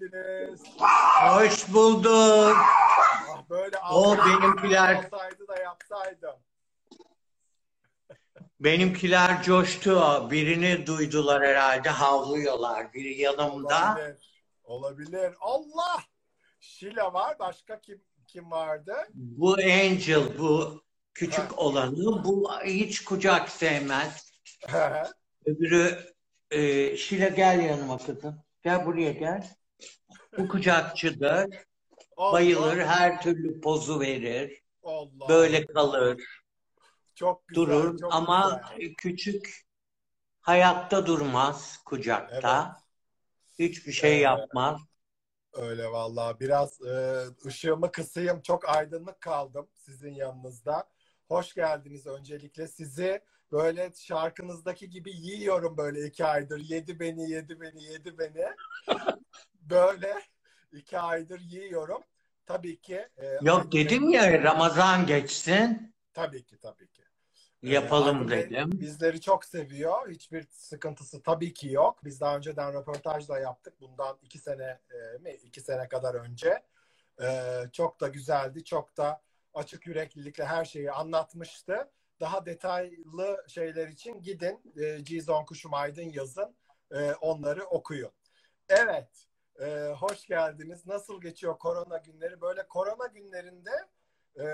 geldiniz. Hoş bulduk. Ah, böyle O benimkiler- olsaydı da yapsaydım. Benimkiler coştu. Birini duydular herhalde. Havlıyorlar. Biri yanımda. Olabilir. Olabilir. Allah! Şila var. Başka kim kim vardı? Bu Angel, bu küçük olanı. Bu hiç kucak sevmez. Öbürü e, Şila gel yanıma kızım. Gel buraya gel. Bu kucakçıdır. Allah, Bayılır. Her türlü pozu verir. Allah. Böyle kalır. çok güzel, Durur. çok Ama güzel. küçük hayatta durmaz kucakta. Hiçbir şey Evet. yapmaz. Öyle vallahi biraz e, ışığımı kısayım. Çok aydınlık kaldım sizin yanınızda. Hoş geldiniz öncelikle. Sizi böyle şarkınızdaki gibi yiyorum böyle iki aydır. Yedi beni, yedi beni, yedi beni. Böyle iki aydır yiyorum. Tabii ki. e, Yok dedim ya Ramazan geçsin Tabii ki, tabii ki. Ee, yapalım Bey dedim. Bizleri çok seviyor. Hiçbir sıkıntısı tabii ki yok. Biz daha önceden röportaj da yaptık. Bundan iki sene e, mi? iki sene kadar önce. Ee, çok da güzeldi. Çok da açık yüreklilikle her şeyi anlatmıştı. Daha detaylı şeyler için gidin. E, Cizon Kuşum Aydın yazın. E, onları okuyun. Evet. E, hoş geldiniz. Nasıl geçiyor korona günleri? Böyle korona günlerinde e,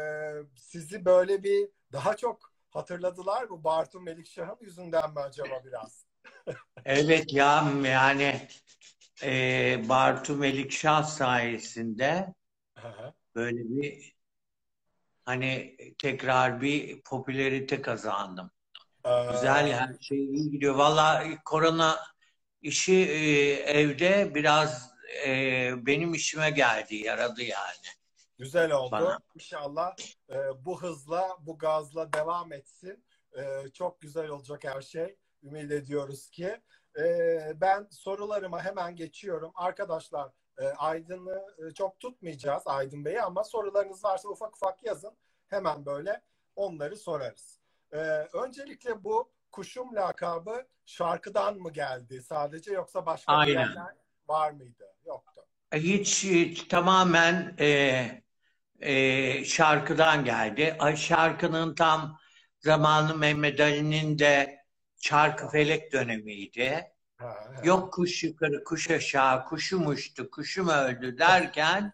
sizi böyle bir daha çok hatırladılar bu Bartu Melikşah'ın yüzünden mi acaba biraz? Evet ya yani e, Bartu Melikşah sayesinde böyle bir hani tekrar bir popülerite kazandım. Güzel her şey iyi gidiyor. Valla korona işi e, evde biraz e, benim işime geldi, yaradı yani. Güzel oldu. Bana. İnşallah e, bu hızla, bu gazla devam etsin. E, çok güzel olacak her şey. Ümit ediyoruz ki. E, ben sorularıma hemen geçiyorum. Arkadaşlar e, Aydın'ı e, çok tutmayacağız Aydın Bey'i ama sorularınız varsa ufak ufak yazın. Hemen böyle onları sorarız. E, öncelikle bu kuşum lakabı şarkıdan mı geldi sadece yoksa başka bir Aynen. yerden var mıydı? Yoktu. Hiç, hiç tamamen e, e, şarkıdan geldi. Ay, şarkının tam zamanı Mehmet Ali'nin de Çarkıfelek dönemiydi. Ha, ha. Yok kuş yukarı, kuş aşağı, kuşum uçtu, kuşum öldü derken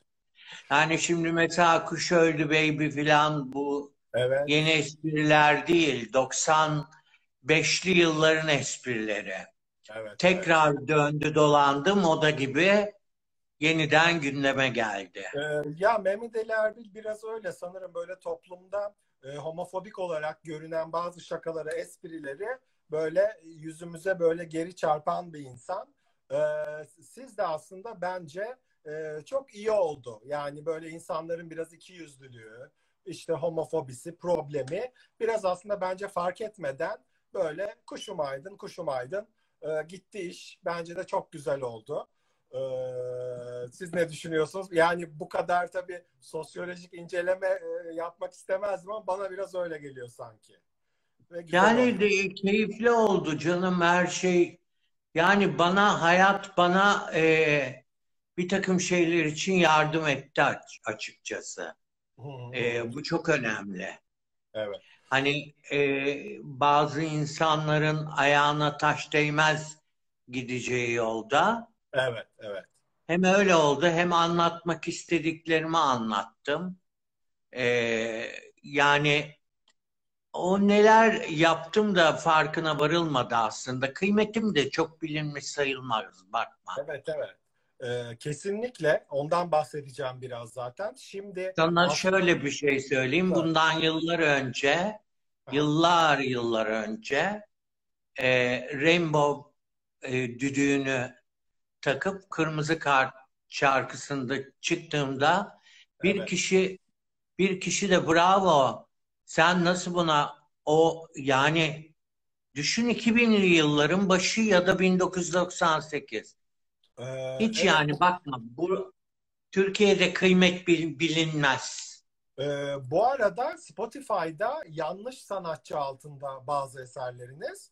yani şimdi mesela kuş öldü baby filan bu Evet. yeni espriler değil. 95'li yılların esprileri. Evet. Tekrar döndü dolandı moda gibi yeniden gündeme geldi. Ee, ya Mehmet Ali Erbil biraz öyle sanırım böyle toplumda e, homofobik olarak görünen bazı şakaları, esprileri böyle yüzümüze böyle geri çarpan bir insan. Ee, siz de aslında bence e, çok iyi oldu. Yani böyle insanların biraz ikiyüzlülüğü, işte homofobisi, problemi biraz aslında bence fark etmeden böyle kuşum aydın, kuşum aydın e, gitti iş. Bence de çok güzel oldu. Ee, siz ne düşünüyorsunuz? Yani bu kadar tabii sosyolojik inceleme e, yapmak istemezdim ama bana biraz öyle geliyor sanki. Yani oldu. de keyifli oldu canım her şey. Yani bana hayat bana e, bir takım şeyler için yardım etti aç- açıkçası. Hı hı. E, bu çok önemli. Evet. Hani e, bazı insanların ayağına taş değmez gideceği yolda. Evet, evet. Hem öyle oldu hem anlatmak istediklerimi anlattım. E, yani o neler yaptım da farkına varılmadı aslında. Kıymetim de çok bilinmiş sayılmaz bakma. Evet, evet. Ee, kesinlikle ondan bahsedeceğim biraz zaten. Şimdi Sana aslında- şöyle bir şey söyleyeyim. Bundan yıllar önce, yıllar yıllar önce e, Rainbow e, düdüğünü takıp Kırmızı Kart şarkısında çıktığımda bir Evet. kişi bir kişi de bravo sen nasıl buna o yani düşün 2000'li yılların başı ya da 1998 Ee, hiç evet, yani bakma bu Türkiye'de kıymet bil- bilinmez. Ee, bu arada Spotify'da yanlış sanatçı altında bazı eserleriniz.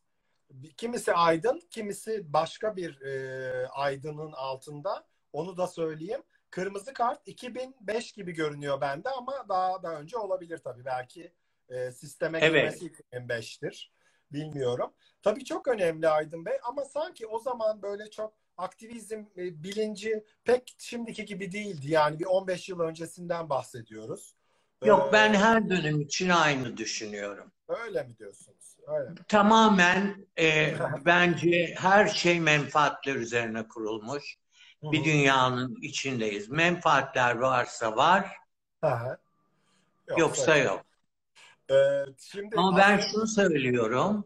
Kimisi Aydın, kimisi başka bir e, Aydın'ın altında. Onu da söyleyeyim. Kırmızı kart 2005 gibi görünüyor bende ama daha da önce olabilir tabii. Belki e, sisteme Evet. girmesi 2005'tir. Bilmiyorum. Tabii çok önemli Aydın Bey ama sanki o zaman böyle çok aktivizm e, bilinci pek şimdiki gibi değildi. Yani bir 15 yıl öncesinden bahsediyoruz. Yok Ee, ben her dönem için aynı düşünüyorum. Öyle mi diyorsunuz? Öyle mi? Tamamen e, bence her şey menfaatler üzerine kurulmuş. Hı Bir dünyanın içindeyiz. Menfaatler varsa var, Hı hı. yoksa yok. Ee, şimdi Ama ben şunu söylüyorum.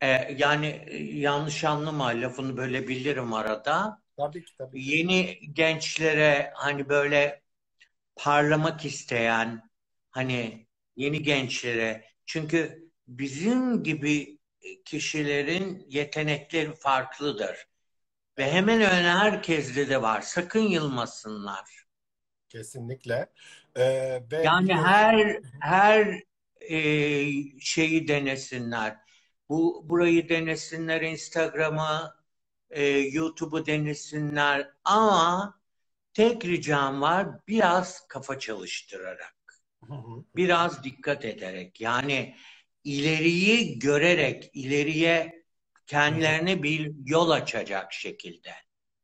E, yani e, yanlış anlama lafını böyle bilirim arada. tabii ki tabii. ki. Yeni gençlere hani böyle parlamak isteyen hani yeni gençlere çünkü bizim gibi kişilerin yetenekleri farklıdır. Ve hemen hemen herkeste de var. Sakın yılmasınlar. Kesinlikle. Ee, ve Yani her her e, şeyi denesinler. Bu burayı denesinler, Instagram'ı, e, YouTube'u denesinler. Ama tek ricam var biraz kafa çalıştırarak, biraz dikkat ederek. Yani ileriyi görerek, ileriye kendilerine bir yol açacak şekilde.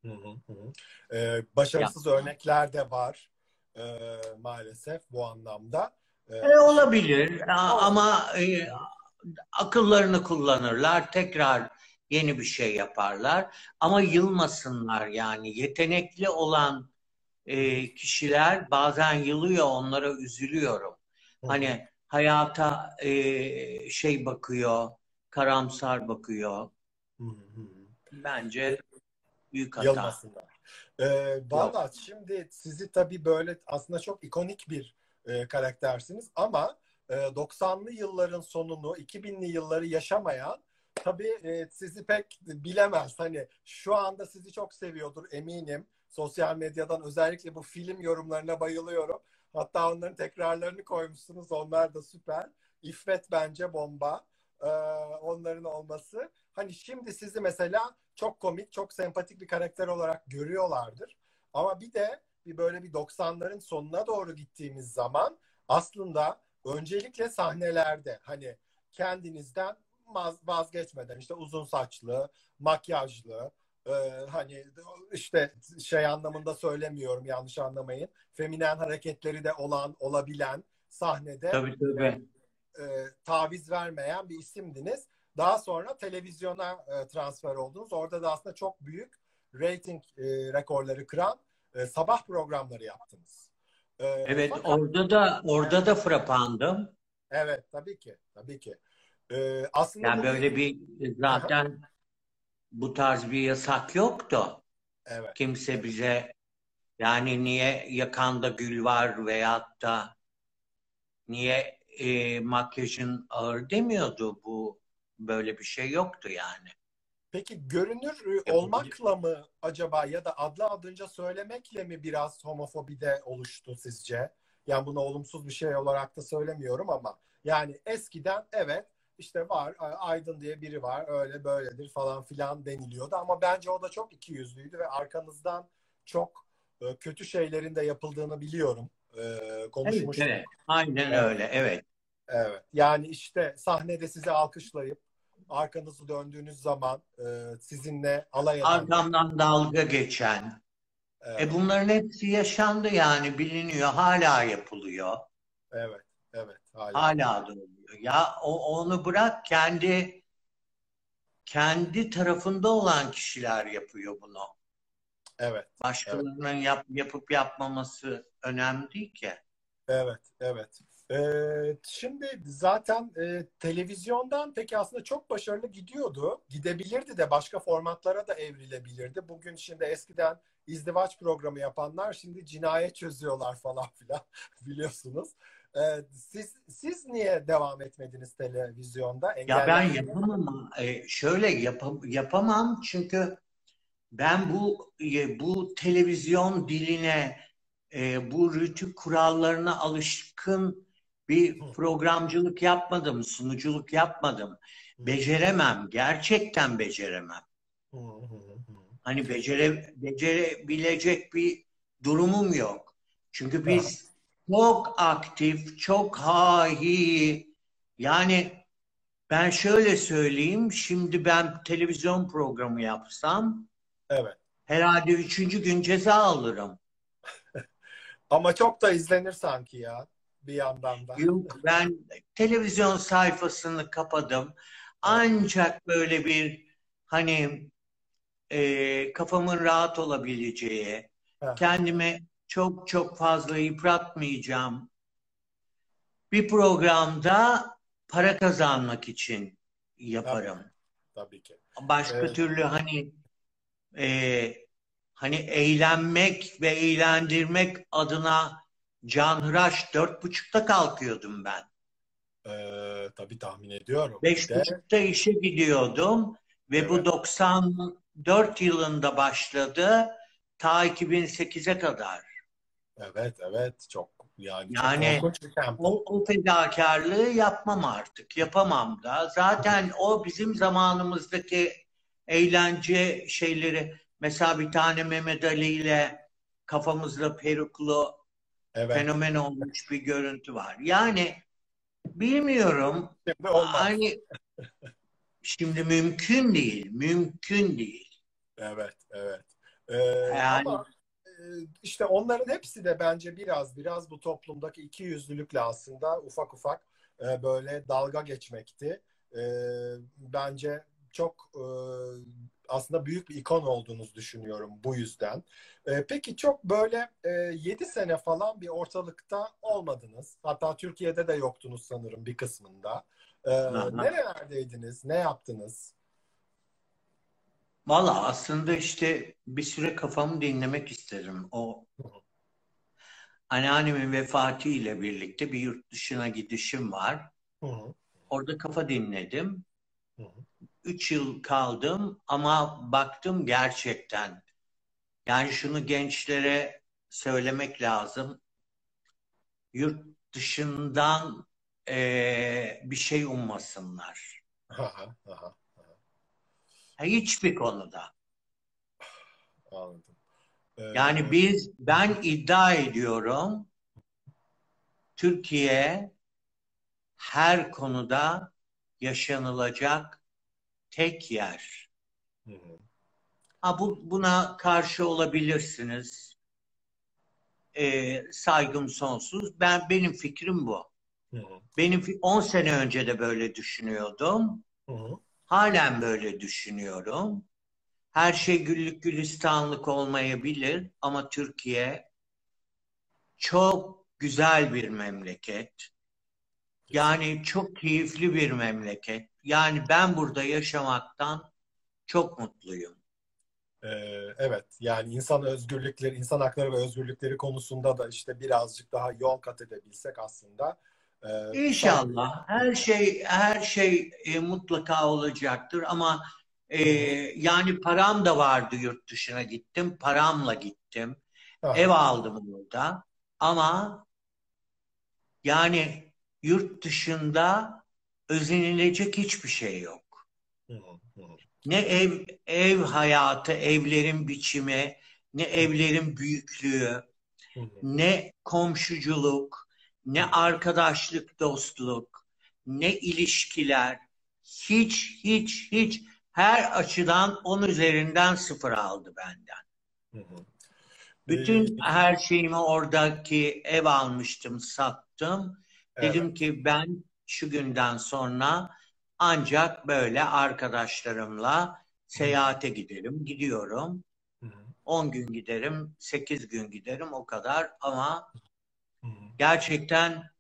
Hı hı hı. Ee, başarısız örnekler de var ee, maalesef bu anlamda. Ee, E, olabilir ama e, akıllarını kullanırlar, tekrar yeni bir şey yaparlar. Ama yılmasınlar yani. Yetenekli olan e, kişiler bazen yılıyor, onlara üzülüyorum. Hı. Hani hayata e, şey bakıyor, karamsar bakıyor. Hı hı hı. Bence büyük hata. Yılmasınlar. Ee, Valla şimdi sizi tabii böyle aslında çok ikonik bir e, karaktersiniz ama e, 90'lı yılların sonunu 2000'li yılları yaşamayan tabii e, sizi pek bilemez. Hani şu anda sizi çok seviyordur eminim. Sosyal medyadan özellikle bu film yorumlarına bayılıyorum. Hatta onların tekrarlarını koymuşsunuz. Onlar da süper. İffet bence bomba. Ee, onların olması. Hani şimdi sizi mesela çok komik, çok sempatik bir karakter olarak görüyorlardır. Ama bir de bir böyle bir 90'ların sonuna doğru gittiğimiz zaman aslında öncelikle sahnelerde hani kendinizden vaz- vazgeçmeden işte uzun saçlı, makyajlı, e, hani işte şey anlamında söylemiyorum yanlış anlamayın. Feminen hareketleri de olan, olabilen sahnede Tabii tabii. e, taviz vermeyen bir isimdiniz. Daha sonra televizyona e, transfer oldunuz. Orada da aslında çok büyük rating e, rekorları kıran e, sabah programları yaptınız. E, Evet, fakat- orada da orada da frapandım. evet tabii ki, tabii ki. E, aslında Yani böyle bir zaten bu tarz bir yasak yoktu. evet, Kimse bize yani niye yakanda gül var veyahut da niye e, makyajın ağır demiyordu bu böyle bir şey yoktu yani. Peki görünür olmakla mı acaba ya da adlı adınca söylemekle mi biraz homofobide oluştu sizce? Yani bunu olumsuz bir şey olarak da söylemiyorum ama yani eskiden evet işte var Aydın diye biri var öyle böyledir falan filan deniliyordu ama bence o da çok ikiyüzlüydü ve arkanızdan çok e, kötü şeylerin de yapıldığını biliyorum. E, Evet, konuşmuştuk. evet. Aynen Evet. öyle. Evet. Evet. Yani işte sahnede sizi alkışlayıp arkanızı döndüğünüz zaman e, sizinle alay eden. Arkamdan dalga geçen. Evet, E bunların hepsi yaşandı yani biliniyor. Hala yapılıyor. evet, evet. Hala. Hala da oluyor. Ya o, onu bırak kendi kendi tarafında olan kişiler yapıyor bunu. Evet, Başkalarının yap, yapıp yapmaması önemli değil ki. evet, evet. Ee, şimdi zaten e, televizyondan peki aslında çok başarılı gidiyordu. Gidebilirdi de başka formatlara da evrilebilirdi. Bugün şimdi eskiden izdivaç programı yapanlar şimdi cinayet çözüyorlar falan filan biliyorsunuz. Ee, siz siz niye devam etmediniz televizyonda? Ya ben yapamam. E, şöyle yapam, yapamam çünkü ben bu e, bu televizyon diline e, bu rütü kurallarına alışkın bir programcılık yapmadım, sunuculuk yapmadım. Beceremem, gerçekten beceremem. Hani becere, becerebilecek bir durumum yok. Çünkü biz çok aktif, çok hahi. Yani ben şöyle söyleyeyim, şimdi ben televizyon programı yapsam Evet. herhalde üçüncü gün ceza alırım. Ama çok da izlenir sanki ya bir yandan da. Yok ben televizyon sayfasını kapadım. Ancak böyle bir hani e, kafamın rahat olabileceği, Evet. kendimi çok çok fazla yıpratmayacağım bir programda para kazanmak için yaparım. Tabii ki. Başka Evet. türlü hani e, hani eğlenmek ve eğlendirmek adına canhıraş dört buçukta kalkıyordum ben. Ee, tabii tahmin ediyorum. Beş de- buçukta işe gidiyordum ve bu Evet. 94 yılında başladı ta 2008'e kadar. evet evet çok yani, Yani çok. O, o fedakarlığı yapmam artık. Yapamam da. Zaten o bizim zamanımızdaki eğlence şeyleri mesela bir tane Mehmet Ali ile kafamızda peruklu Evet. fenomen olmuş bir görüntü var. Yani bilmiyorum. Şimdi olmaz. Hani şimdi mümkün değil. Mümkün değil. Evet, evet. Ee, Yani- Ama e, işte onların hepsi de bence biraz biraz bu toplumdaki iki yüzlülükle aslında ufak ufak e, böyle dalga geçmekti. E, bence çok aslında büyük bir ikon olduğunuzu düşünüyorum bu yüzden. E, peki çok böyle e, 7 sene falan bir ortalıkta olmadınız. Hatta Türkiye'de de yoktunuz sanırım bir kısmında. E, nerelerdeydiniz? Ne yaptınız? Valla aslında işte bir süre kafamı dinlemek isterim. O anneannemin vefatıyla birlikte bir yurt dışına gidişim var. Hı hı, Orada kafa dinledim. hı hı. Üç yıl kaldım ama baktım gerçekten. Yani şunu gençlere söylemek lazım. Yurt dışından eee, bir şey ummasınlar. Aha, aha. Hiçbir konuda. Anladım. Ee, Yani biz, ben iddia ediyorum, Türkiye her konuda yaşanılacak tek yer. hı hı, Ha bu, buna karşı olabilirsiniz. Ee, saygım sonsuz. Ben benim fikrim bu. hı hı, Benim fi- 10 sene önce de böyle düşünüyordum. hı hı. Halen böyle düşünüyorum. Her şey güllük gülistanlık olmayabilir ama Türkiye çok güzel bir memleket. Yani çok keyifli bir memleket. Yani ben burada yaşamaktan çok mutluyum. Ee, evet yani insan özgürlükleri, insan hakları ve özgürlükleri konusunda da işte birazcık daha yol kat edebilsek aslında. e, İnşallah her şey her şey e, mutlaka olacaktır ama e, yani param da vardı yurt dışına gittim. Paramla gittim. Aha, Ev aldım burada. Ama yani yurt dışında özenilecek hiçbir şey yok. Ne ev ev hayatı, evlerin biçimi, ne evlerin büyüklüğü, ne komşuculuk, ne arkadaşlık, dostluk, ne ilişkiler. Hiç, hiç, hiç her açıdan on üzerinden sıfır aldı benden. hı hı. Bütün Ee, her şeyimi oradaki ev almıştım, sattım. Evet, Dedim ki ben şu günden sonra ancak böyle arkadaşlarımla seyahate giderim. Gidiyorum. hı hı, 10 gün giderim, 8 gün giderim o kadar ama gerçekten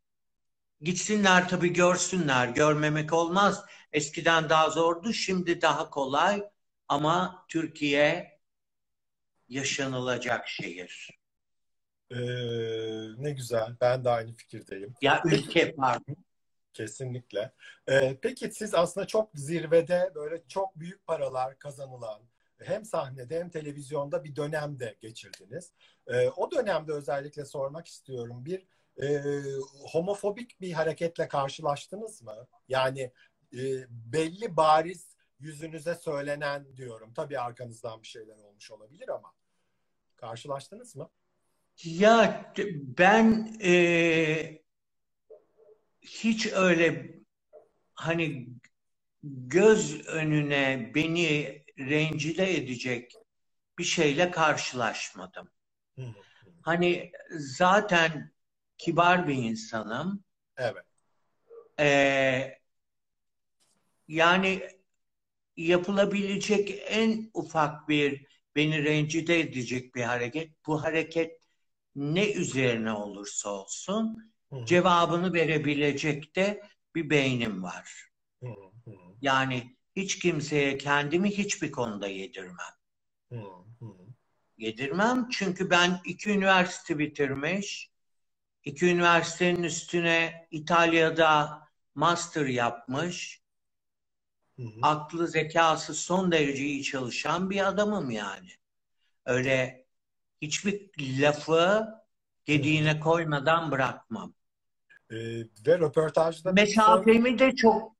gitsinler tabii görsünler. Görmemek olmaz. Eskiden daha zordu, şimdi daha kolay ama Türkiye yaşanılacak şehir. Ee, ne güzel. Ben de aynı fikirdeyim. Ya ülke pardon. Kesinlikle. Ee, peki siz aslında çok zirvede böyle çok büyük paralar kazanılan hem sahnede hem televizyonda bir dönemde geçirdiniz. Ee, o dönemde özellikle sormak istiyorum. Bir e, homofobik bir hareketle karşılaştınız mı? Yani e, belli bariz yüzünüze söylenen diyorum. Tabii arkanızdan bir şeyler olmuş olabilir ama karşılaştınız mı? Ya ben e, hiç öyle hani göz önüne beni rencide edecek bir şeyle karşılaşmadım. Hı. Hani zaten kibar bir insanım. Evet. Ee, yani yapılabilecek en ufak bir beni rencide edecek bir hareket, bu hareket ne üzerine olursa olsun Hı hı. cevabını verebilecek de bir beynim var. Hı hı. Yani hiç kimseye kendimi hiçbir konuda yedirmem. Hı hı. Yedirmem çünkü ben iki üniversite bitirmiş, iki üniversitenin üstüne İtalya'da master yapmış, Hı hı. aklı zekası son derece iyi çalışan bir adamım yani. Öyle hiçbir lafı gediğine koymadan bırakmam. Ee, ve röportajda Mesafemi de çok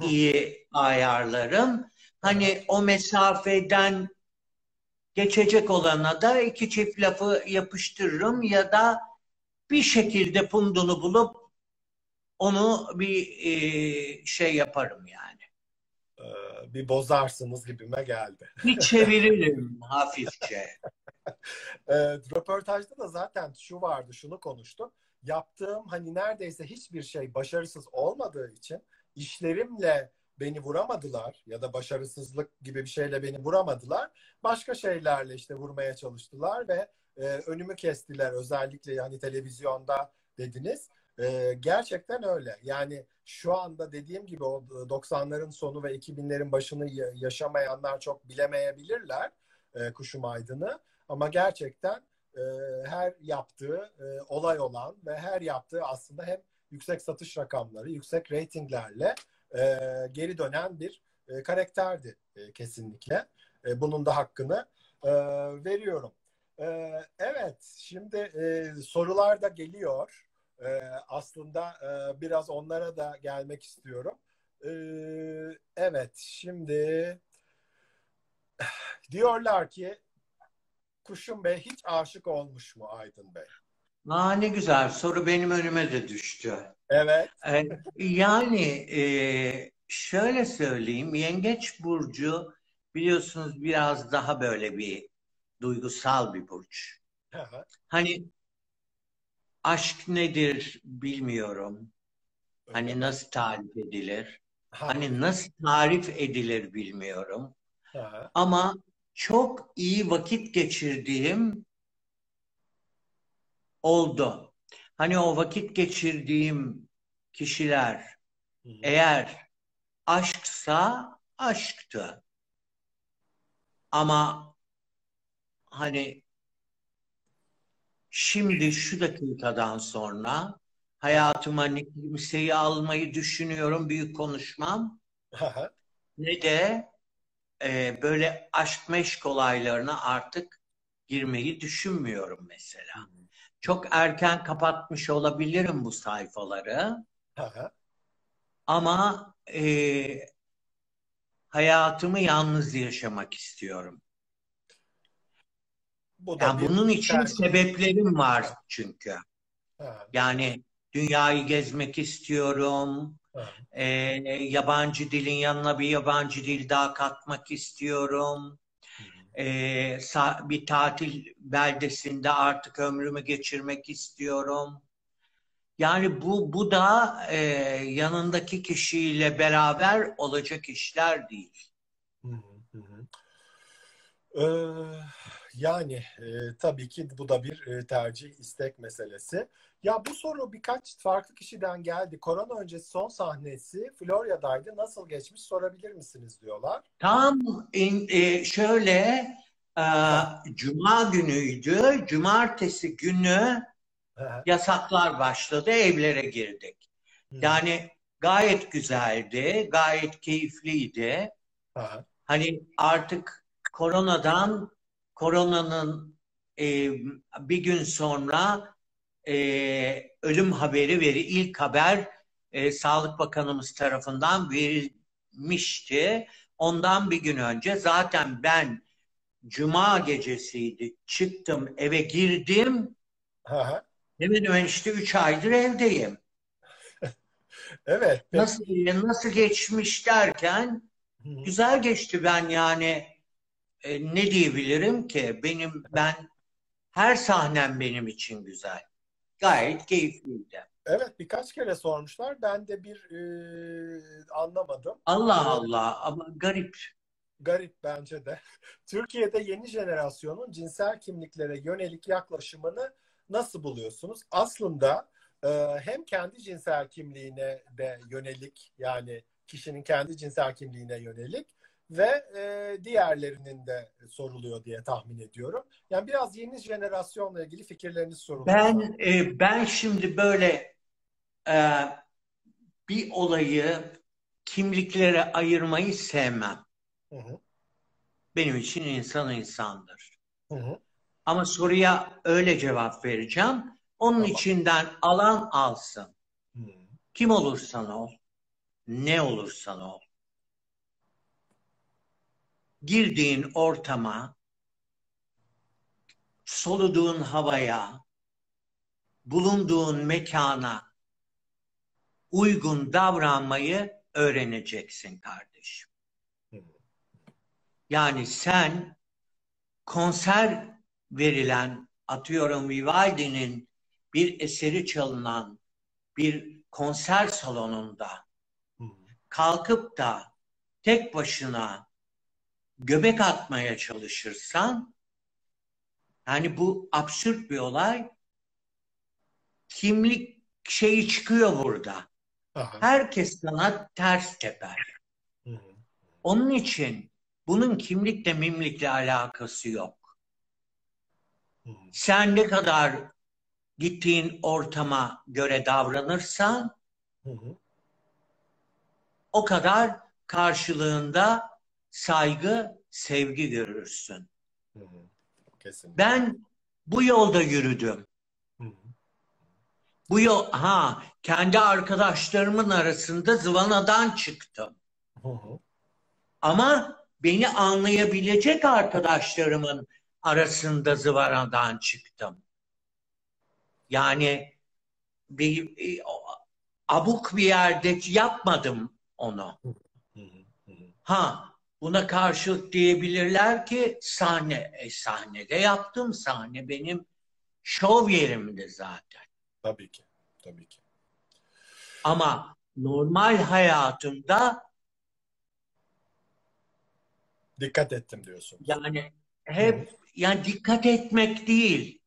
iyi ayarlarım. Hani o mesafeden geçecek olana da iki çift lafı yapıştırırım ya da bir şekilde pundunu bulup onu bir e, şey yaparım yani. e, bir bozarsınız gibime geldi. Bir çeviririm hafifçe. E, röportajda da zaten şu vardı, şunu konuştuk. Yaptığım hani neredeyse hiçbir şey başarısız olmadığı için işlerimle beni vuramadılar ya da başarısızlık gibi bir şeyle beni vuramadılar. Başka şeylerle işte vurmaya çalıştılar ve e, önümü kestiler özellikle hani televizyonda dediniz. E, gerçekten öyle. Yani şu anda dediğim gibi o 90'ların sonu ve 2000'lerin başını ya- yaşamayanlar çok bilemeyebilirler e, Kuşum Aydın'ı. Ama gerçekten e, her yaptığı e, olay olan ve her yaptığı aslında hem yüksek satış rakamları, yüksek reytinglerle e, geri dönen bir e, karakterdi e, kesinlikle. E, bunun da hakkını e, veriyorum. E, evet, şimdi e, sorular da geliyor. E, aslında e, biraz onlara da gelmek istiyorum. E, evet, şimdi diyorlar ki Kuşum Bey hiç aşık olmuş mu Aydın Bey? Aa, ne güzel soru benim önüme de düştü. Evet. Ee, yani e, şöyle söyleyeyim, Yengeç Burcu biliyorsunuz biraz daha böyle bir duygusal bir burç. Hı. Hani aşk nedir bilmiyorum. Hani nasıl tarif edilir? Ha, Hani nasıl tarif edilir bilmiyorum. ha, Ama çok iyi vakit geçirdiğim oldu. Hani o vakit geçirdiğim kişiler hı hı. eğer aşksa aşktı. Ama hani şimdi şu dakikadan sonra hayatıma ne kimseyi almayı düşünüyorum büyük konuşmam ne de e, böyle aşk meşk olaylarına artık girmeyi düşünmüyorum mesela. Çok erken kapatmış olabilirim bu sayfaları ama e, hayatımı yalnız yaşamak istiyorum. Bu da Yani bunun için tercih. sebeplerim var çünkü. Ha, Yani dünyayı gezmek istiyorum. E, yabancı dilin yanına bir yabancı dil daha katmak istiyorum. E, bir tatil beldesinde artık ömrümü geçirmek istiyorum. Yani bu bu da e, yanındaki kişiyle beraber olacak işler değil. Hı hı, hı hı. Ee, yani e, tabii ki bu da bir e, tercih istek meselesi. Ya bu soru birkaç farklı kişiden geldi. Korona öncesi son sahnesi Florya'daydı. Nasıl geçmiş sorabilir misiniz diyorlar. Tam in- e, şöyle e, Cuma günüydü. Cumartesi günü Hı hı, yasaklar başladı. Evlere girdik. hı Yani gayet güzeldi, gayet keyifliydi. hı, Hani artık koronadan, koronanın e, bir gün sonra e, ölüm haberi veri ilk haber e, Sağlık Bakanımız tarafından veri, gelmişti. Ondan bir gün önce zaten ben cuma gecesiydi. Çıktım eve girdim. Hı. Hemen hemen işte 3 aydır evdeyim. Evet. Nasıl nasıl geçmiş derken Hı hı. güzel geçti ben yani e, ne diyebilirim ki benim ben her sahnem benim için güzel. Gayet keyifliydi. Evet birkaç kere sormuşlar. Ben de bir e, anlamadım. Allah Evet. Allah ama garip. Garip bence de. Türkiye'de yeni jenerasyonun cinsel kimliklere yönelik yaklaşımını nasıl buluyorsunuz? Aslında e, hem kendi cinsel kimliğine de yönelik yani kişinin kendi cinsel kimliğine yönelik ve e, diğerlerinin de soruluyor diye tahmin ediyorum. Yani biraz yeni jenerasyonla ilgili fikirleriniz soruluyor. Ben e, ben şimdi böyle e, bir olayı kimliklere ayırmayı sevmem. Hı hı, Benim için insan insandır. hı hı, Ama soruya öyle cevap vereceğim. Onun Tamam. içinden alan alsın. hı. Kim olursan ol, ne olursan ol. Girdiğin ortama, soluduğun havaya, bulunduğun mekana uygun davranmayı öğreneceksin kardeşim. Yani sen konser verilen, atıyorum Vivaldi'nin bir eseri çalınan bir konser salonunda kalkıp da tek başına göbek atmaya çalışırsan yani bu absürt bir olay kimlik şeyi çıkıyor burada. Aha, Herkes sana ters teper. hı hı, Onun için bunun kimlikle mimlikle alakası yok. hı hı. Sen ne kadar gittiğin ortama göre davranırsan Hı hı. o kadar karşılığında saygı, sevgi görürsün. Hı hı. Kesinlikle. Ben bu yolda yürüdüm. Hı hı. Bu yol, ha, kendi arkadaşlarımın arasında zıvanadan çıktım. Hı hı. Ama beni anlayabilecek arkadaşlarımın arasında zıvanadan çıktım. Yani bir, bir- abuk bir yerde yapmadım onu. Hı hı. Ha, buna karşılık diyebilirler ki sahne, e, sahnede yaptım. Sahne benim şov yerimdi zaten. Tabii ki. Tabii ki. Ama normal hayatımda Dikkat ettim diyorsun. yani hep yani dikkat etmek değil.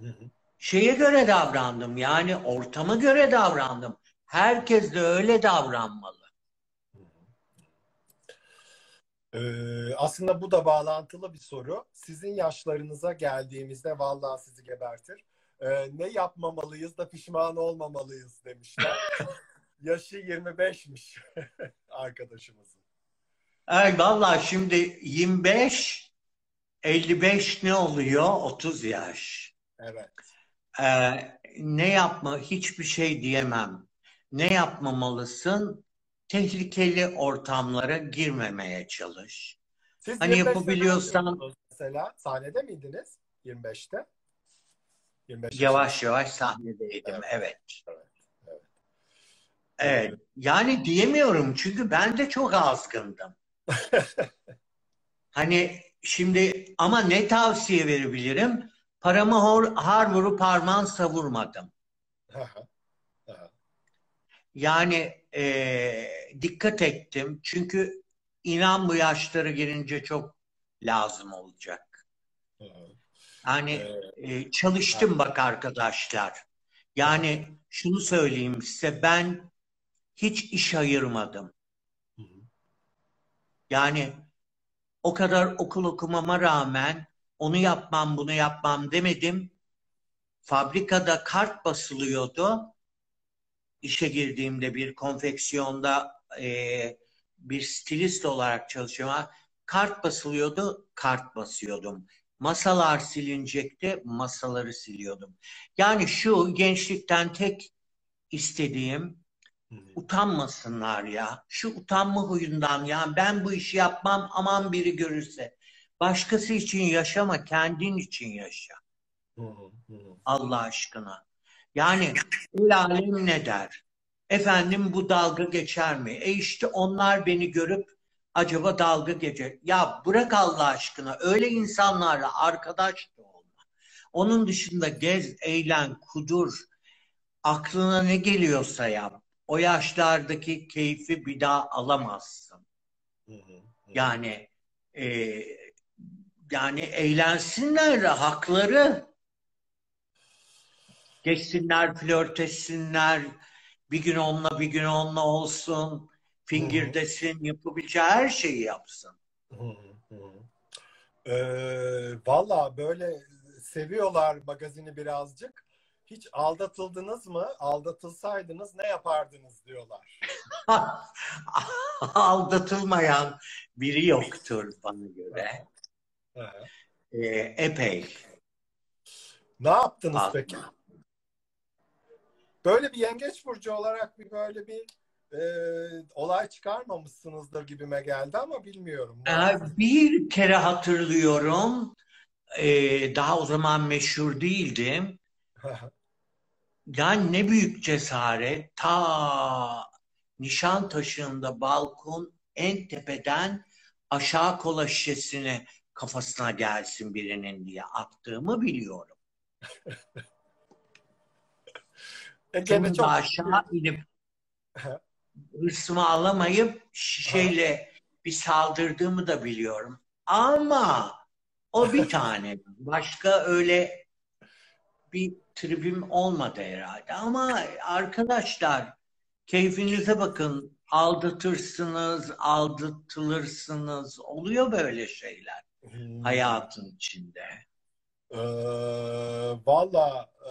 Hı hı. Şeye göre davrandım. Yani ortama göre davrandım. Herkes de öyle davranmalı. Ee, aslında bu da bağlantılı bir soru. Sizin yaşlarınıza geldiğimizde vallahi sizi gebertir. Ee, ne yapmamalıyız da pişman olmamalıyız demişler. Yaşı 25'miş arkadaşımızın. Ay vallahi şimdi 25 55 ne oluyor? 30 yaş. Evet. Ee, ne yapma hiçbir şey diyemem. Ne yapmamalısın? Tehlikeli ortamlara girmemeye çalış. Siz Hani 25'te ne yapabiliyorsan- Mesela sahnede miydiniz 25'te? 25 Yavaş yavaş sahnedeydim. Evet. Evet. Evet, evet. Evet. Yani diyemiyorum çünkü ben de çok azgındım. Hani şimdi ama ne tavsiye verebilirim? Paramı hor, har vurup harman savurmadım. Yani eee, dikkat ettim. Çünkü inan bu yaşlara girince çok lazım olacak. Yani Ee, e, çalıştım bak arkadaşlar. Yani şunu söyleyeyim size ben hiç iş ayırmadım. Yani o kadar okul okumama rağmen onu yapmam bunu yapmam demedim. Fabrikada kart basılıyordu. İşe girdiğimde bir konfeksiyonda e, bir stilist olarak çalışıyorum. Kart basılıyordu, kart basıyordum. Masalar silinecekti, masaları siliyordum. Yani şu gençlikten tek istediğim Utanmasınlar ya. Şu utanma huyundan ya ben bu işi yapmam aman biri görürse. Başkası için yaşama, kendin için yaşa. Allah aşkına. Yani el alem ne der? Efendim bu dalga geçer mi? E işte onlar beni görüp acaba dalga geçer. Ya bırak Allah aşkına öyle insanlarla arkadaş da olma. Onun dışında gez, eğlen, kudur. Aklına ne geliyorsa yap. O yaşlardaki keyfi bir daha alamazsın. Yani e, yani eğlensinler hakları. Geçsinler, flört etsinler. Bir gün onunla bir gün onunla olsun. Fingirdesin, yapabileceği her şeyi yapsın. Ee, Valla böyle seviyorlar magazini birazcık. Hiç aldatıldınız mı? Aldatılsaydınız ne yapardınız diyorlar. Aldatılmayan biri yoktur bana göre. Ee, epey. Ne yaptınız Al- peki? Böyle bir yengeç burcu olarak bir böyle bir e, olay çıkarmamışsınızdır gibime geldi ama bilmiyorum. Ee, bir kere hatırlıyorum. Ee, daha o zaman meşhur değildim. Yani ne büyük cesaret. Ta Nişantaşı'nda balkon en tepeden aşağı kola şişesini kafasına gelsin birinin diye attığımı biliyorum. E, Sonunda çok aşağı inip hırsımı alamayıp şişeyle bir saldırdığımı da biliyorum. Ama o bir tane. Başka öyle bir tribim olmadı herhalde. Ama arkadaşlar keyfinize bakın. Aldatırsınız, aldatılırsınız. Oluyor böyle şeyler Hmm. hayatın içinde. Ee, Valla e,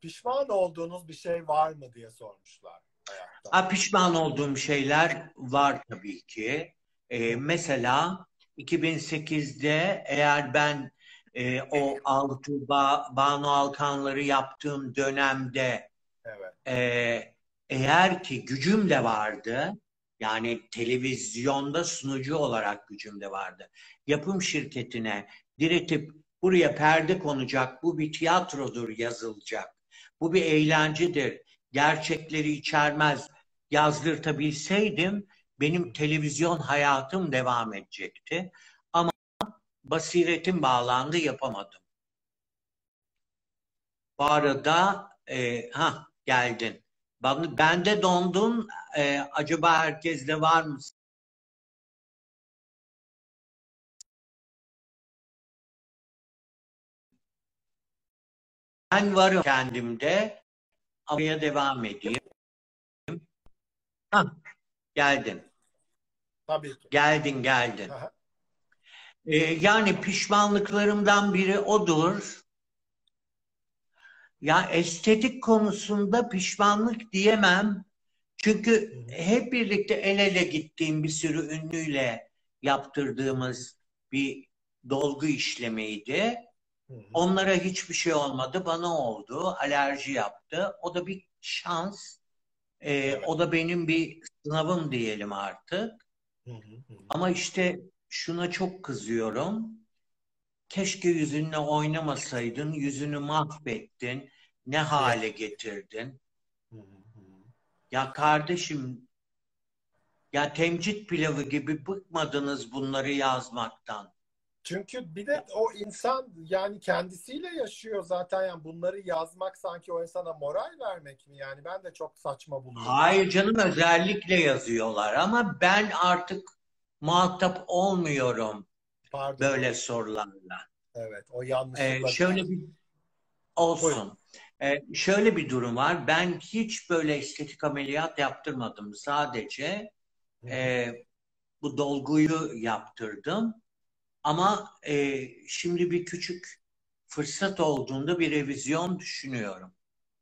pişman olduğunuz bir şey var mı diye sormuşlar hayatta. Ha, pişman olduğum şeyler var tabii ki. Ee, mesela 2008'de eğer ben e, o Altı ba Banu Alkanları yaptığım dönemde Evet. e, eğer ki gücüm de vardı, yani televizyonda sunucu olarak gücüm de vardı. Yapım şirketine diretip buraya perde konacak, bu bir tiyatrodur yazılacak, bu bir eğlencedir, gerçekleri içermez yazdırtabilseydim benim televizyon hayatım devam edecekti. Ama basiretim bağlandı yapamadım. Bu arada e, ha geldin. Ben, ben de dondum. E, acaba herkeste var mı? Ben varım kendimde. Buraya devam edeyim. Ha, geldin. Tabii ki. Geldin, geldin. Aha. Ee, yani pişmanlıklarımdan biri odur. Ya estetik konusunda pişmanlık diyemem. Çünkü hep birlikte el ele gittiğim bir sürü ünlüyle yaptırdığımız bir dolgu işlemiydi. Onlara hiçbir şey olmadı, bana oldu. Alerji yaptı. O da bir şans. Ee, Evet. O da benim bir sınavım diyelim artık. Hı hı hı. Ama işte şuna çok kızıyorum. Keşke yüzünle oynamasaydın, yüzünü mahvettin, ne hale getirdin. Ya kardeşim, ya temcit pilavı gibi bıkmadınız bunları yazmaktan. Çünkü bir de o insan yani kendisiyle yaşıyor zaten yani bunları yazmak sanki o insana moral vermek mi yani ben de çok saçma buluyorum. Hayır canım özellikle yazıyorlar ama ben artık muhatap olmuyorum Pardon. böyle sorularla. Evet o Ee, yanlışlıkla. şöyle bir olsun. Buyurun. Ee, şöyle bir durum var. Ben hiç böyle estetik ameliyat yaptırmadım. Sadece hı. e, bu dolguyu yaptırdım. Ama e, şimdi bir küçük fırsat olduğunda bir revizyon düşünüyorum.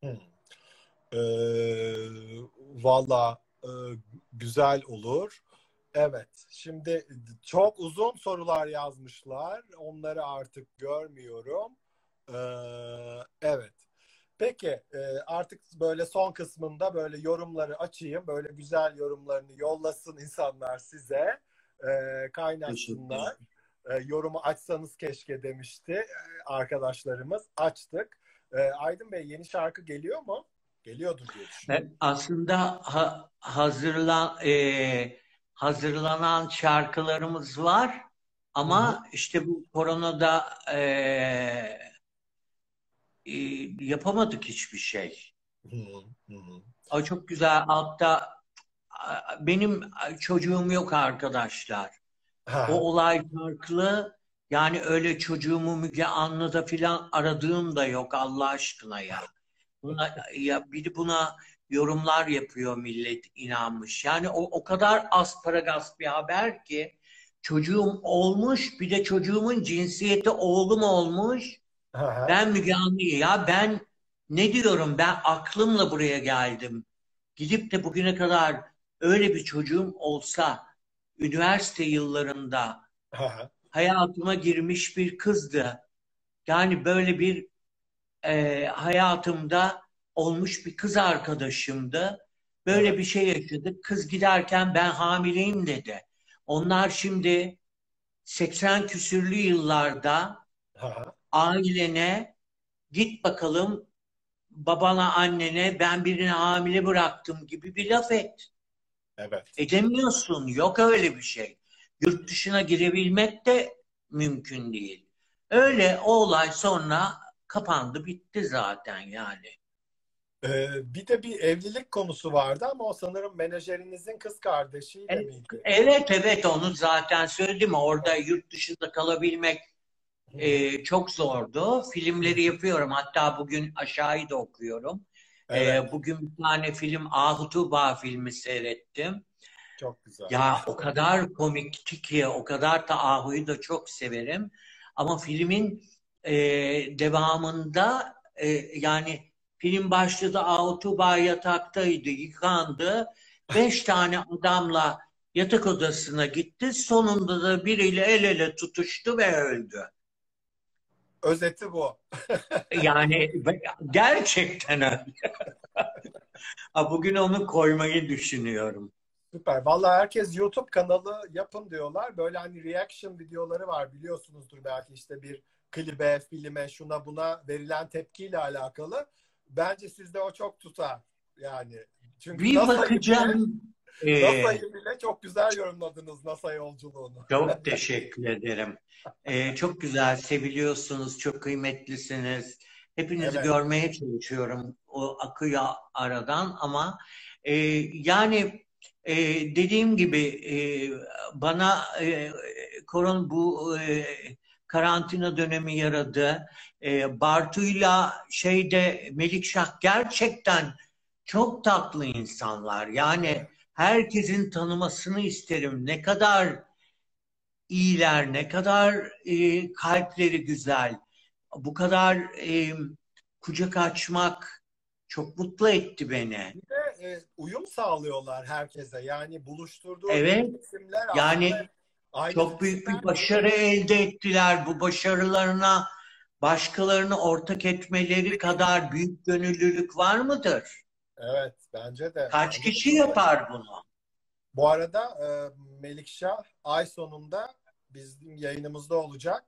Hı. Ee, Valla e, güzel olur. Evet. Şimdi çok uzun sorular yazmışlar. Onları artık görmüyorum. Ee, evet. Peki e, artık böyle son kısmında böyle yorumları açayım. Böyle güzel yorumlarını yollasın insanlar size. E, kaynaşsınlar. E, yorumu açsanız keşke demişti e, arkadaşlarımız. Açtık. E, Aydın Bey yeni şarkı geliyor mu? Geliyordur diye düşünüyorum. E, Aslında ha- hazırlan e, hazırlanan şarkılarımız var ama işte bu koronada e, e, yapamadık hiçbir şey. Hı hı hı. O çok güzel. Altta benim çocuğum yok arkadaşlar. Ha, O olay farklı. Yani öyle çocuğumu Müge Anlı'da filan aradığım da yok Allah aşkına ya. Buna, ya biri buna yorumlar yapıyor millet inanmış. Yani o, o kadar asparagas bir haber ki çocuğum olmuş bir de çocuğumun cinsiyeti oğlum olmuş. ha, ha. Ben Müge Anlı'yı ya ben ne diyorum ben aklımla buraya geldim. Gidip de bugüne kadar öyle bir çocuğum olsa üniversite yıllarında Ha, ha. hayatıma girmiş bir kızdı. Yani böyle bir e, hayatımda olmuş bir kız arkadaşımdı. Böyle bir şey yaşadık. Kız giderken ben hamileyim dedi. Onlar şimdi 80 küsürlü yıllarda Ha, ha. ailene git bakalım babana annene ben birini hamile bıraktım gibi bir laf et. Evet. Edemiyorsun. Yok öyle bir şey. Yurt dışına girebilmek de mümkün değil. Öyle o olay sonra kapandı bitti zaten yani. Ee, bir de bir evlilik konusu vardı ama o sanırım menajerinizin kız kardeşiyle Evet. miydi? Evet evet onu zaten söyledim. Orada yurt dışında kalabilmek e, çok zordu. Filmleri yapıyorum. Hatta bugün aşağıyı da okuyorum. Evet, E, bugün bir tane film Ahutuba filmi seyrettim. çok güzel. Ya o kadar komikti ki, o kadar da Ahu'yu da çok severim. Ama filmin e, devamında e, yani film başladı, Ahu Tuba yataktaydı, yıkandı. Beş tane adamla yatak odasına gitti. Sonunda da biriyle el ele tutuştu ve öldü. Özeti bu. Yani gerçekten öyle. Bugün onu koymayı düşünüyorum. Süper. Vallahi herkes YouTube kanalı yapın diyorlar. Böyle hani reaction videoları var biliyorsunuzdur belki işte bir klibe, filme, şuna buna verilen tepkiyle alakalı. Bence sizde o çok tutar. Yani çünkü Bir bakacağım. Ee, NASA'yı bile çok güzel yorumladınız NASA yolculuğunu. Çok teşekkür ederim. Ee, çok güzel, seviliyorsunuz, çok kıymetlisiniz. Hepinizi Evet. görmeye çalışıyorum o akıyor aradan ama e, yani e, dediğim gibi e, bana e, koron bu e, karantina dönemi yaradı. E, Bartu'yla şeyde Melikşah gerçekten çok tatlı insanlar. Yani herkesin tanımasını isterim. Ne kadar iyiler, ne kadar e, kalpleri güzel. Bu kadar e, kucak açmak çok mutlu etti beni. Bir de e, uyum sağlıyorlar herkese. Yani buluşturduğu Evet. isimler Yani aynı Çok büyük bir başarı elde ettiler. Bu başarılarına başkalarını ortak etmeleri kadar büyük gönüllülük var mıdır? Evet, bence de. Kaç kişi yapar bunu? Bu arada e, Melikşah ay sonunda bizim yayınımızda olacak.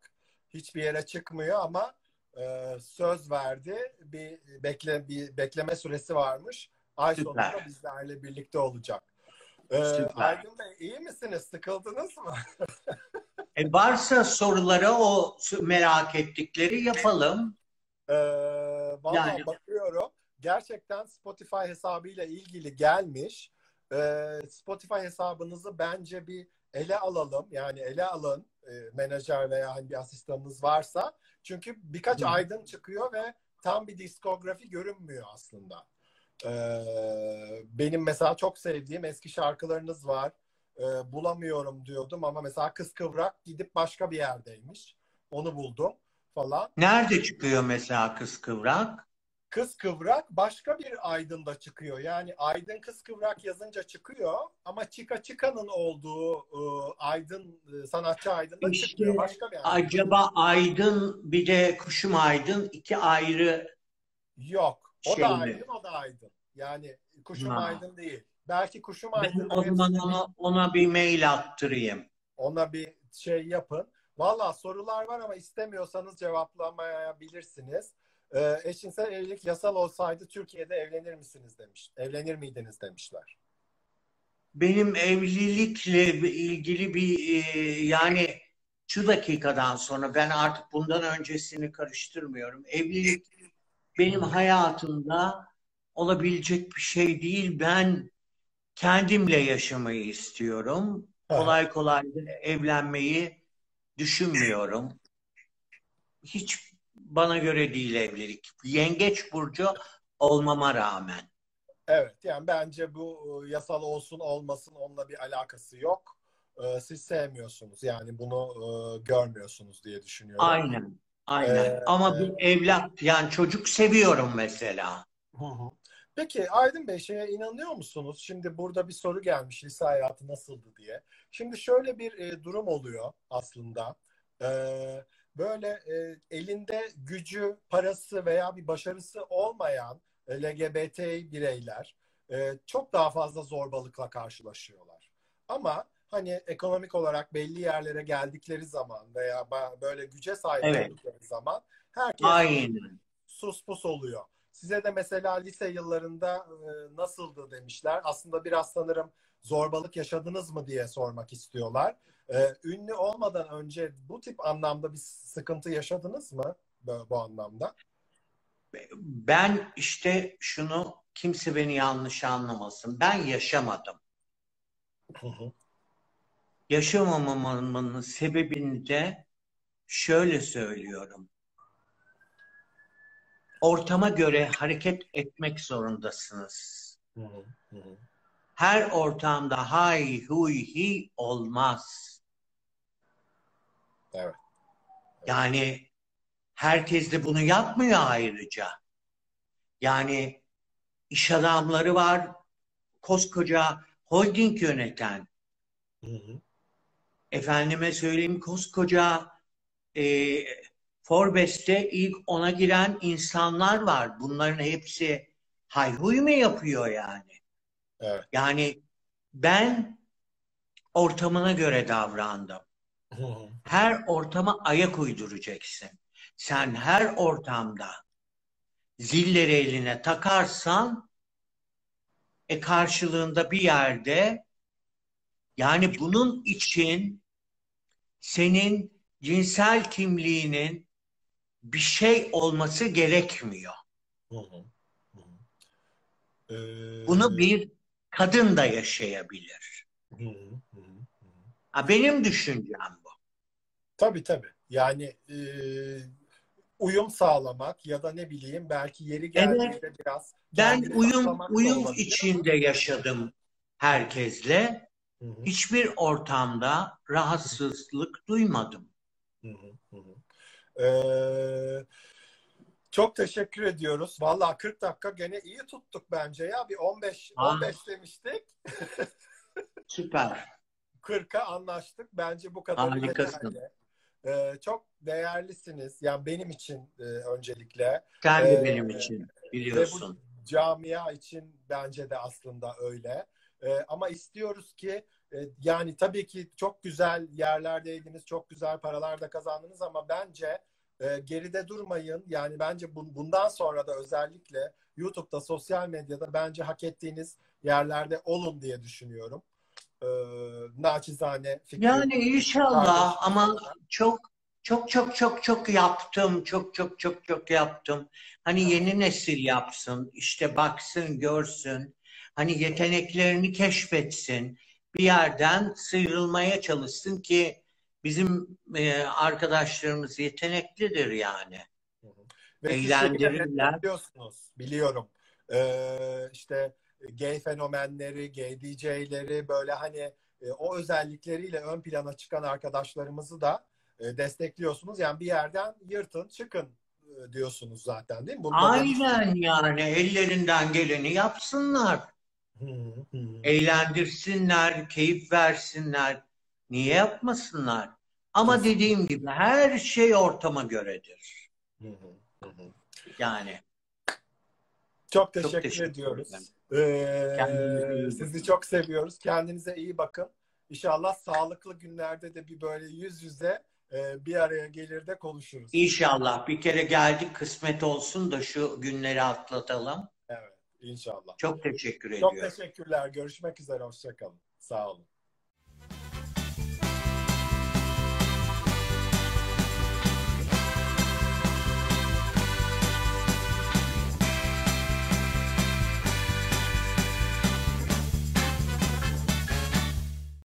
Hiçbir yere çıkmıyor ama e, söz verdi. Bir bekle bir bekleme süresi varmış. Ay Süper. sonunda bizlerle birlikte olacak. E. Aydın Bey iyi misiniz? Sıkıldınız mı? E varsa soruları o merak ettikleri yapalım. E, vallahi Yani- bakıyorum. Gerçekten Spotify hesabıyla ilgili gelmiş. E, Spotify hesabınızı bence bir ele alalım. Yani ele alın e, menajer veya hani bir asistanınız varsa. Çünkü birkaç Hı. aydın çıkıyor ve tam bir diskografi görünmüyor aslında. E, benim mesela çok sevdiğim eski şarkılarınız var. E, bulamıyorum diyordum ama mesela Kız Kıvrak gidip başka bir yerdeymiş. Onu buldum falan. Nerede çıkıyor mesela kız kıvrak? Kız Kıvrak başka bir Aydın'da çıkıyor. Yani Aydın Kız Kıvrak yazınca çıkıyor ama Çika Çika'nın olduğu e, Aydın e, sanatçı Aydın'da İşte çıkmıyor. Başka bir Aydın. Acaba Aydın bir de Kuşum Aydın iki ayrı Yok. O Şey da aydın, o da aydın. Yani kuşum Ha. aydın değil. Belki kuşum Ben aydın. o zaman ona, ona bir mail attırayım. Ona bir şey yapın. Valla sorular var ama istemiyorsanız cevaplamayabilirsiniz. Ee, eşcinsel evlilik yasal olsaydı Türkiye'de evlenir misiniz demiş. Evlenir miydiniz demişler. Benim evlilikle ilgili bir e, yani şu dakikadan sonra ben artık bundan öncesini karıştırmıyorum. Evlilik benim hayatımda olabilecek bir şey değil. Ben kendimle yaşamayı istiyorum. Kolay kolay da evlenmeyi düşünmüyorum. Hiç bana göre değil evlilik. Yengeç burcu olmama rağmen. Evet yani bence bu e, yasal olsun olmasın onunla bir alakası yok. Ee, Siz sevmiyorsunuz yani bunu e, görmüyorsunuz diye düşünüyorum. Aynen. Aynen. Ee, Ama e- bir evlat yani çocuk seviyorum mesela. Hı hı. Peki Aydın Bey şeye inanıyor musunuz? Şimdi burada bir soru gelmiş lise hayatı nasıldı diye. Şimdi şöyle bir e, durum oluyor aslında. Ee, böyle e, elinde gücü, parası veya bir başarısı olmayan e, LGBT bireyler e, çok daha fazla zorbalıkla karşılaşıyorlar. Ama hani ekonomik olarak belli yerlere geldikleri zaman veya böyle güce sahip Evet. oldukları zaman herkes Aynen. sus pus oluyor. Size de mesela lise yıllarında e, nasıldı demişler. Aslında biraz sanırım zorbalık yaşadınız mı diye sormak istiyorlar. E, ünlü olmadan önce bu tip anlamda bir sıkıntı yaşadınız mı bu, bu anlamda? Ben işte şunu kimse beni yanlış anlamasın. Ben yaşamadım. Yaşamamamın sebebini de şöyle söylüyorum. Ortama göre hareket etmek zorundasınız. Her ortamda hay huy hi olmaz. Evet. Yani herkes de bunu yapmıyor ayrıca. Yani iş adamları var, koskoca holding yöneten, efendime söyleyeyim koskoca e, Forbes'te ilk ona giren insanlar var. Bunların hepsi hayhuy mu yapıyor yani? Evet. Yani ben ortamına göre davrandım. Her ortama ayak uyduracaksın. Sen her ortamda zilleri eline takarsan e karşılığında bir yerde yani bunun için senin cinsel kimliğinin bir şey olması gerekmiyor. Ee, Bunu bir kadın da yaşayabilir. Ha, benim düşüncem bu. Tabii tabii. Yani e, uyum sağlamak ya da ne bileyim belki yeri geldiğinde biraz Ben uyum uyum içinde yaşadım herkesle. Hı hı, Hiçbir ortamda rahatsızlık duymadım. hı hı, hı. Ee, çok teşekkür ediyoruz. Vallahi 40 dakika gene iyi tuttuk bence ya. Bir 15 Aa. 15 demiştik. Süper. 40'a anlaştık. Bence bu kadar Harikasın. yeterli. Ee, çok değerlisiniz. Yani benim için e, öncelikle. Sen de Ee, benim için Ve bu biliyorsun. camia için bence de aslında öyle. Ee, ama istiyoruz ki e, yani tabii ki çok güzel yerlerdeydiniz, çok güzel paralar da kazandınız ama bence e, geride durmayın. Yani bence bu- bundan sonra da özellikle YouTube'da, sosyal medyada bence hak ettiğiniz yerlerde olun diye düşünüyorum. Ee, naçizane fikrim. Yani inşallah Kardeşim. ama çok çok çok çok çok yaptım. Çok çok çok çok yaptım. Hani yeni nesil yapsın. işte baksın, görsün. Hani yeteneklerini keşfetsin. Bir yerden sıyrılmaya çalışsın ki bizim e, arkadaşlarımız yeteneklidir yani. Ve Eğlendirirler. biliyorsunuz, biliyorum. Ee, işte gay fenomenleri, gay DJ'leri böyle hani e, o özellikleriyle ön plana çıkan arkadaşlarımızı da e, destekliyorsunuz. Yani bir yerden yırtın, çıkın e, diyorsunuz zaten değil mi? Bunu da Aynen yani ellerinden geleni yapsınlar. Hı hı hı. eğlendirsinler, keyif versinler. Niye yapmasınlar? Ama dediğim gibi her şey ortama göredir. Yani Çok teşekkür, teşekkür ediyoruz. ederim. Ee, sizi çok seviyoruz. Kendinize iyi bakın. İnşallah sağlıklı günlerde de bir böyle yüz yüze e, bir araya gelir de konuşuruz. İnşallah bir kere geldik kısmet olsun da şu günleri atlatalım. Evet, inşallah. Çok teşekkür Çok ediyorum. teşekkürler. Görüşmek üzere. Hoşçakalın. Sağ olun.